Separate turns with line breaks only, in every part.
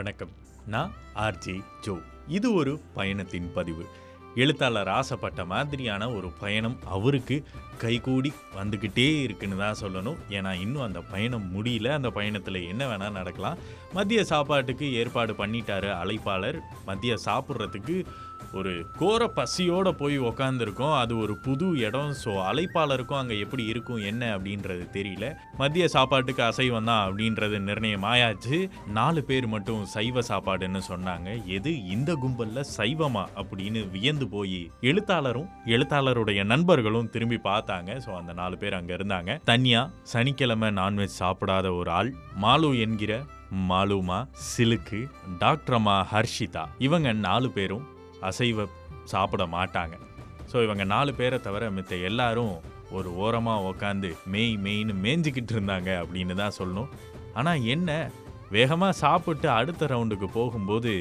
வணக்கம். நான் RJ Joe இது ஒரு பயணத்தின் பதிவு. எழுத்தாளர் ஆசைப்பட்ட மாதிரியான ஒரு பயணம் அவருக்கு கைகூடி வந்துக்கிட்டே இருக்குன்னு தான் சொல்லணும். ஏன்னா இன்னும் அந்த பயணம் முடியல. அந்த பயணத்தில் என்ன வேணால் நடக்கலாம். மதிய சாப்பாட்டுக்கு ஏற்பாடு பண்ணிட்டாரு அழைப்பாளர். மதிய சாப்பிட்றதுக்கு ஒரு கோர பசியோடு போய் உக்காந்துருக்கோம். அது ஒரு புது இடம். ஸோ அழைப்பாளருக்கும் அங்கே எப்படி இருக்கும் என்ன அப்படின்றது தெரியல. மதிய சாப்பாட்டுக்கு அசைவம் தான் அப்படின்றது நிர்ணயம் ஆயாச்சு. நாலு பேர் மட்டும் சைவ சாப்பாடுன்னு சொன்னாங்க. எது இந்த கும்பலில் சைவமா அப்படின்னு வியந்து போய் எழுத்தாளரும் எழுத்தாளருடைய நண்பர்களும் திரும்பி பார்த்தாங்க. ஸோ அந்த நாலு பேர் அங்கே இருந்தாங்க. தனியா சனிக்கிழமை நான்வெஜ் சாப்பிடாத ஒரு ஆள். மாலு என்கிற மாலுமா சிலுக்கு டாக்டரம்மா ஹர்ஷிதா. இவங்க நாலு பேரும் அசைவ சாப்பிட மாட்டாங்க. ஸோ இவங்க நாலு பேரை தவிர மித்த எல்லாரும் ஒரு ஓரமாக உக்காந்து மெய் மெயின்னு மேய்ஞ்சிக்கிட்டு இருந்தாங்க அப்படின்னு தான் சொல்லணும். ஆனால் என்ன? வேகமாக சாப்பிட்டு அடுத்த ரவுண்டுக்கு போகும்போது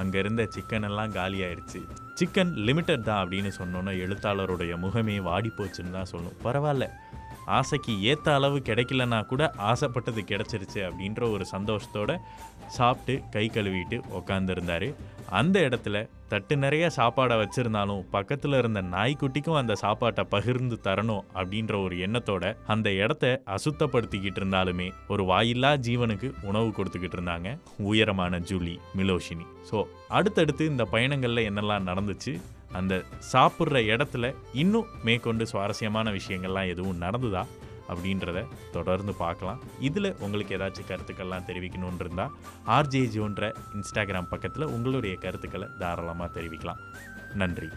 அங்கே இருந்த சிக்கன் எல்லாம் காலியாயிருச்சு. சிக்கன் லிமிட்டட் தான் அப்படின்னு சொன்னோன்னா எழுத்தாளருடைய முகமே வாடி போச்சுன்னு தான் சொல்லணும். பரவாயில்ல. ஆசைக்கு ஏற்ற அளவு கிடைக்கலனா கூட ஆசைப்பட்டது கிடச்சிருச்சு அப்படின்ற ஒரு சந்தோஷத்தோட சாப்பிட்டு கை கழுவிட்டு உக்காந்துருந்தாரு. அந்த இடத்துல தட்டு நிறைய சாப்பாடை வச்சிருந்தாலும் பக்கத்தில் இருந்த நாய்க்குட்டிக்கும் அந்த சாப்பாட்டை பகிர்ந்து தரணும் அப்படின்ற ஒரு எண்ணத்தோட அந்த இடத்த அசுத்தப்படுத்திக்கிட்டு இருந்தாலுமே ஒரு வாயில்லா ஜீவனுக்கு உணவு கொடுத்துக்கிட்டு இருந்தாங்க உயரமான ஜூலி மிலோஷினி. ஸோ அடுத்தடுத்து இந்த பயணங்களில் என்னெல்லாம் நடந்துச்சு அந்த சாப்பிட்ற இடத்துல இன்னும் மேற்கொண்டு சுவாரஸ்யமான விஷயங்கள்லாம் எதுவும் நடந்துதா? அப்படின்றத தொடர்ந்து பார்க்கலாம். இதில் உங்களுக்கு ஏதாச்சும் கருத்துக்கள்லாம் தெரிவிக்கணும்னு இருந்தால் ஆர்ஜேஜோன்ற இன்ஸ்டாகிராம் பக்கத்தில் உங்களுடைய கருத்துக்களை தாராளமாக தெரிவிக்கலாம். நன்றி.